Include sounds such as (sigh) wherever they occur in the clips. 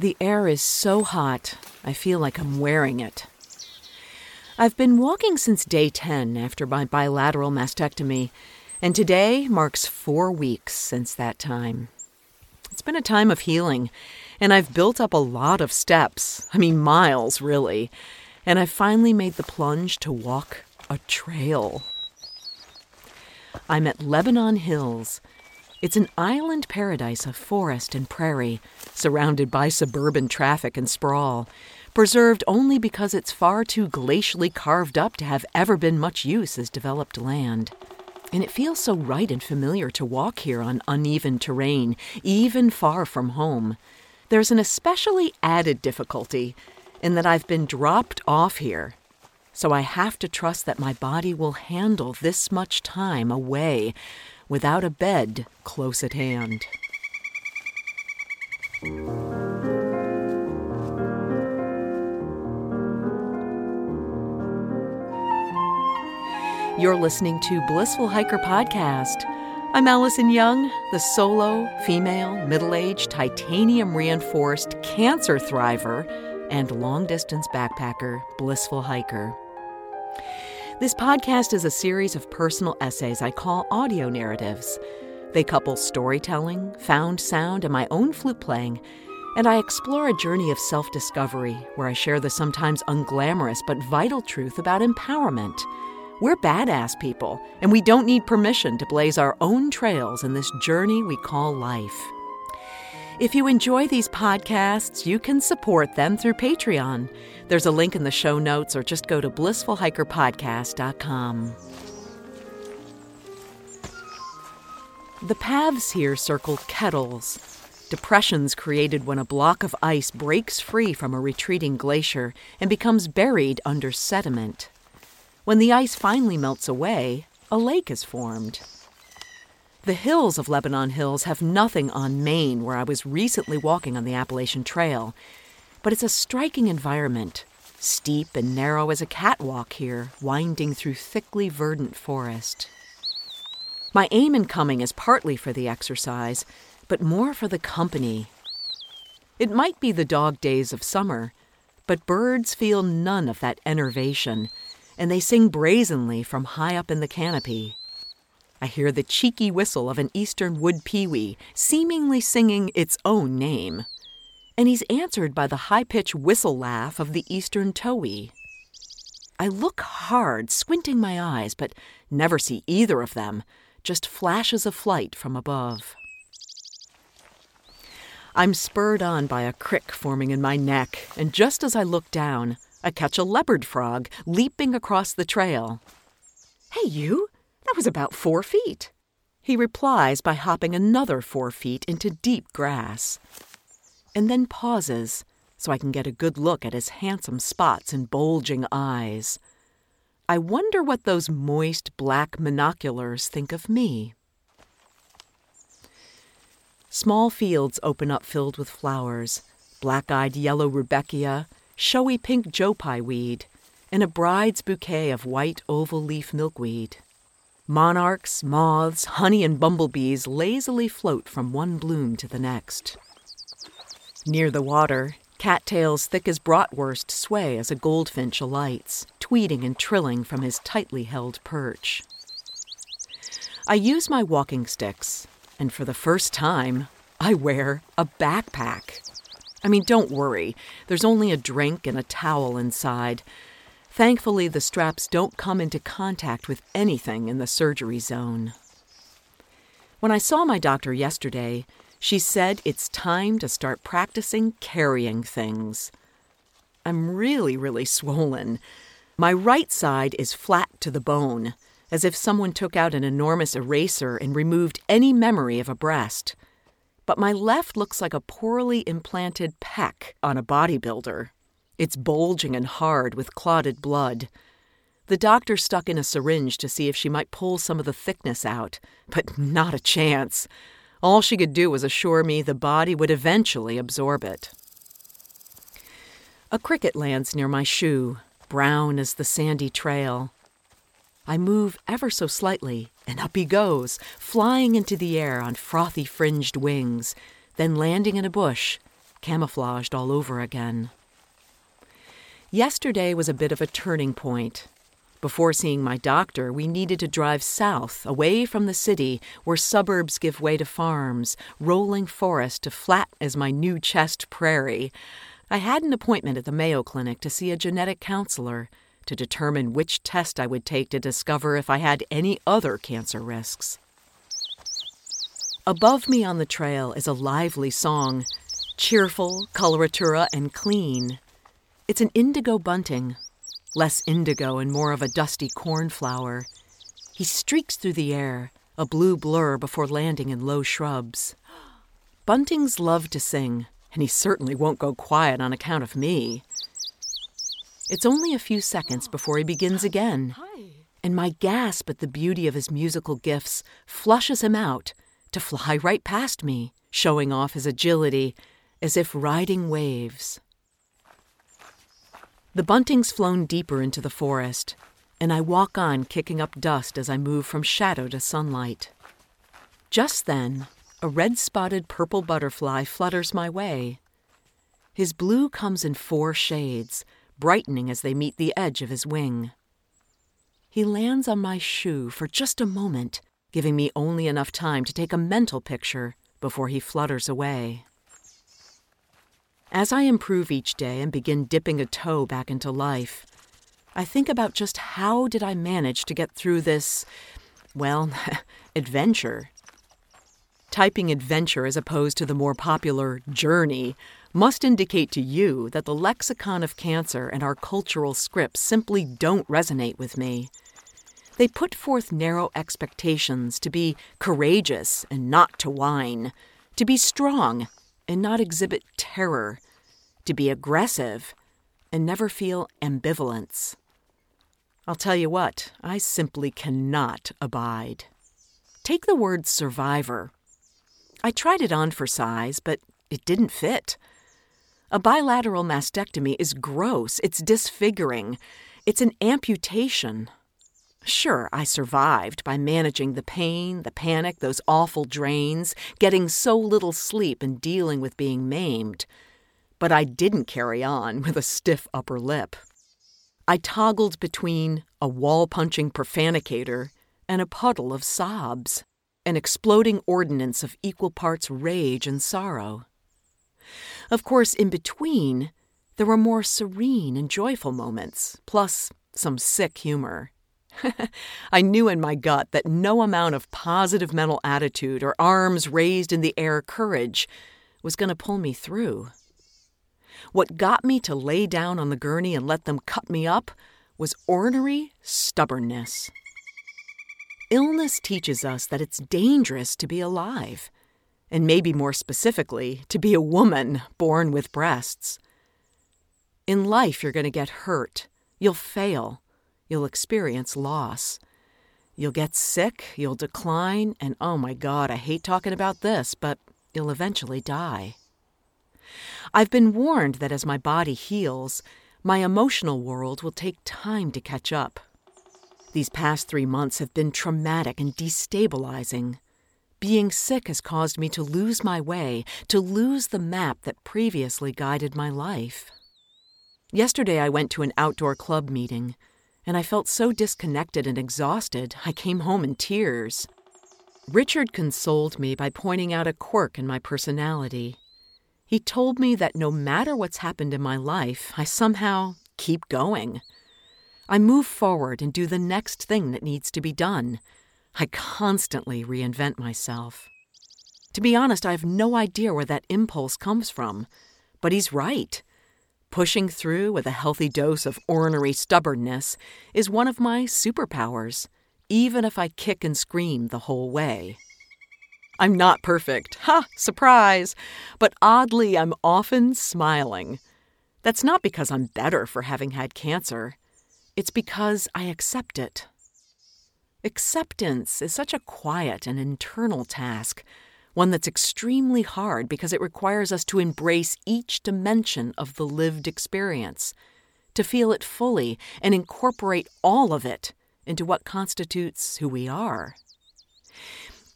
The air is so hot, I feel like I'm wearing it. I've been walking since day 10 after my bilateral mastectomy, and today marks four weeks since that time. It's been a time of healing, and I've built up a lot of steps. I mean, miles, really. And I finally made the plunge to walk a trail. I'm at Lebanon Hills. It's an island paradise of forest and prairie, surrounded by suburban traffic and sprawl, preserved only because it's far too glacially carved up to have ever been much use as developed land. And it feels so right and familiar to walk here on uneven terrain, even far from home. There's an especially added difficulty in that I've been dropped off here. So I have to trust that my body will handle this much time away without a bed close at hand. You're listening to Blissful Hiker Podcast. I'm Alison Young, the solo, female, middle aged, titanium reinforced cancer thriver and long distance backpacker, Blissful Hiker. This podcast is a series of personal essays I call audio narratives. They couple storytelling, found sound, and my own flute playing, and I explore a journey of self discovery where I share the sometimes unglamorous but vital truth about empowerment. We're badass people, and we don't need permission to blaze our own trails in this journey we call life. If you enjoy these podcasts, you can support them through Patreon. There's a link in the show notes, or just go to blissfulhikerpodcast.com. The paths here circle kettles, depressions created when a block of ice breaks free from a retreating glacier and becomes buried under sediment. When the ice finally melts away, a lake is formed. The hills of Lebanon Hills have nothing on Maine, where I was recently walking on the Appalachian Trail, but it's a striking environment, steep and narrow as a catwalk here, winding through thickly verdant forest. My aim in coming is partly for the exercise, but more for the company. It might be the dog days of summer, but birds feel none of that enervation and they sing brazenly from high up in the canopy. I hear the cheeky whistle of an eastern wood pewee, seemingly singing its own name. And he's answered by the high pitched whistle laugh of the eastern towhee. I look hard, squinting my eyes, but never see either of them, just flashes of flight from above. I'm spurred on by a crick forming in my neck, and just as I look down, I catch a leopard frog leaping across the trail. Hey, you! That was about four feet. He replies by hopping another four feet into deep grass. And then pauses so I can get a good look at his handsome spots and bulging eyes. I wonder what those moist black monoculars think of me. Small fields open up filled with flowers black eyed yellow rudbeckia, showy pink joe pye weed, and a bride's bouquet of white oval leaf milkweed. Monarchs, moths, honey, and bumblebees lazily float from one bloom to the next. Near the water, cattails thick as bratwurst sway as a goldfinch alights, tweeting and trilling from his tightly held perch. I use my walking sticks, and for the first time, I wear a backpack. I mean, don't worry. There's only a drink and a towel inside. Thankfully, the straps don't come into contact with anything in the surgery zone. When I saw my doctor yesterday, she said it's time to start practicing carrying things. I'm really, really (laughs) swollen. My right side is flat to the bone, as if someone took out an enormous eraser and removed any memory of a breast but my left looks like a poorly implanted pec on a bodybuilder. It's bulging and hard with clotted blood. The doctor stuck in a syringe to see if she might pull some of the thickness out, but not a chance. All she could do was assure me the body would eventually absorb it. A cricket lands near my shoe, brown as the sandy trail. I move ever so slightly, and up he goes, flying into the air on frothy fringed wings, then landing in a bush, camouflaged all over again. Yesterday was a bit of a turning point. Before seeing my doctor, we needed to drive south, away from the city, where suburbs give way to farms, rolling forest to flat as my new chest prairie. I had an appointment at the Mayo Clinic to see a genetic counselor to determine which test I would take to discover if I had any other cancer risks. Above me on the trail is a lively song, cheerful, coloratura, and clean. It's an indigo bunting, less indigo and more of a dusty cornflower. He streaks through the air, a blue blur before landing in low shrubs. (gasps) Buntings love to sing, and he certainly won't go quiet on account of me. It's only a few seconds before he begins again, and my gasp at the beauty of his musical gifts flushes him out to fly right past me, showing off his agility as if riding waves. The bunting's flown deeper into the forest, and I walk on, kicking up dust as I move from shadow to sunlight. Just then, a red spotted purple butterfly flutters my way. His blue comes in four shades, brightening as they meet the edge of his wing. He lands on my shoe for just a moment, giving me only enough time to take a mental picture before he flutters away. As I improve each day and begin dipping a toe back into life, I think about just how did I manage to get through this, well, (laughs) adventure. Typing adventure as opposed to the more popular journey must indicate to you that the lexicon of cancer and our cultural scripts simply don't resonate with me. They put forth narrow expectations to be courageous and not to whine, to be strong and not exhibit terror, to be aggressive and never feel ambivalence. I'll tell you what, I simply cannot abide. Take the word survivor. I tried it on for size, but it didn't fit. A bilateral mastectomy is gross, it's disfiguring, it's an amputation. Sure, I survived by managing the pain, the panic, those awful drains, getting so little sleep, and dealing with being maimed. But I didn't carry on (laughs) with a stiff upper lip. I toggled between a wall punching profanicator and a puddle of sobs, an exploding ordnance of equal parts rage and sorrow. Of course, in between, there were more serene and joyful moments, plus some sick humor. (laughs) I knew in my gut that no amount of positive mental attitude or arms raised in the air courage was going to pull me through. What got me to lay down on the gurney and let them cut me up was ornery stubbornness. Illness teaches us that it's dangerous to be alive, and maybe more specifically, to be a woman born with breasts. In life, you're going to get hurt, you'll fail, you'll experience loss. You'll get sick, you'll decline, and oh my God, I hate talking about this, but you'll eventually die. I've been warned that as my body heals, my emotional world will take time to catch up. These past three months have been traumatic and destabilizing. Being sick has caused me to lose my way, to lose the map that previously guided my life. Yesterday, I went to an outdoor club meeting and I felt so disconnected and exhausted, I came home in tears. Richard consoled me by pointing out a quirk in my personality. He told me that no matter what's happened in my life, I somehow keep going. I move forward and do the next thing that needs to be done. I constantly reinvent myself. To be honest, I have no idea where that impulse comes from. But he's right. Pushing through with a healthy dose of ornery stubbornness is one of my superpowers, even if I kick and scream the whole way. I'm not perfect. Ha! Surprise! But oddly, I'm often smiling. That's not because I'm better for having had cancer. It's because I accept it. Acceptance is such a quiet and internal task one that's extremely hard because it requires us to embrace each dimension of the lived experience, to feel it fully and incorporate all of it into what constitutes who we are.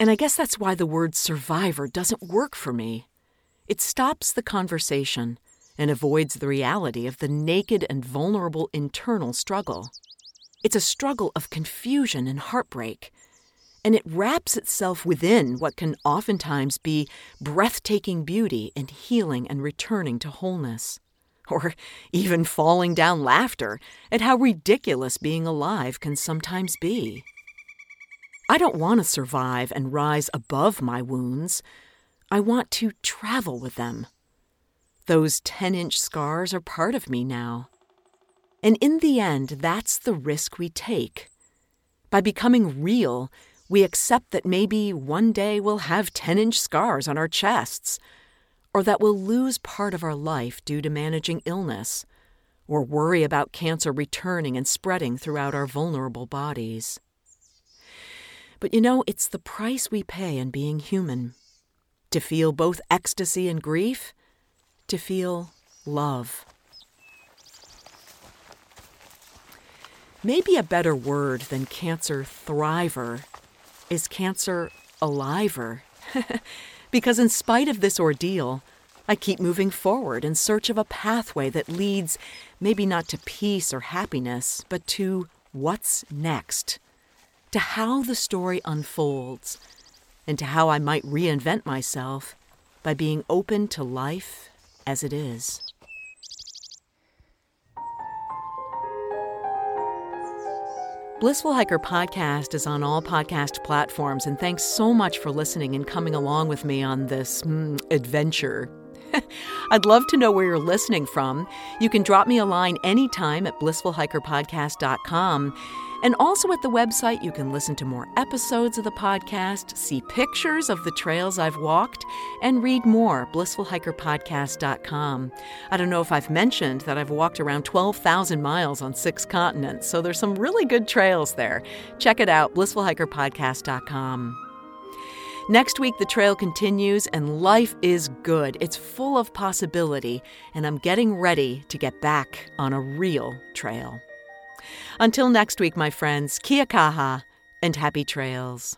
And I guess that's why the word survivor doesn't work for me. It stops the conversation and avoids the reality of the naked and vulnerable internal struggle. It's a struggle of confusion and heartbreak, and it wraps itself within what can oftentimes be breathtaking beauty and healing and returning to wholeness. Or even falling down laughter at how ridiculous being alive can sometimes be. I don't want to survive and rise above my wounds. I want to travel with them. Those 10 inch scars are part of me now. And in the end, that's the risk we take. By becoming real, we accept that maybe one day we'll have 10 inch scars on our chests, or that we'll lose part of our life due to managing illness, or worry about cancer returning and spreading throughout our vulnerable bodies. But you know, it's the price we pay in being human. To feel both ecstasy and grief, to feel love. Maybe a better word than cancer thriver is cancer aliver. (laughs) because in spite of this ordeal, I keep moving forward in search of a pathway that leads maybe not to peace or happiness, but to what's next, to how the story unfolds, and to how I might reinvent myself by being open to life as it is. Blissful Hiker Podcast is on all podcast platforms, and thanks so much for listening and coming along with me on this mm, adventure. (laughs) I'd love to know where you're listening from. You can drop me a line anytime at blissfulhikerpodcast.com. And also at the website, you can listen to more episodes of the podcast, see pictures of the trails I've walked, and read more. BlissfulHikerPodcast.com. I don't know if I've mentioned that I've walked around 12,000 miles on six continents, so there's some really good trails there. Check it out, BlissfulHikerPodcast.com. Next week, the trail continues and life is good. It's full of possibility, and I'm getting ready to get back on a real trail. Until next week, my friends, kia kaha and happy trails.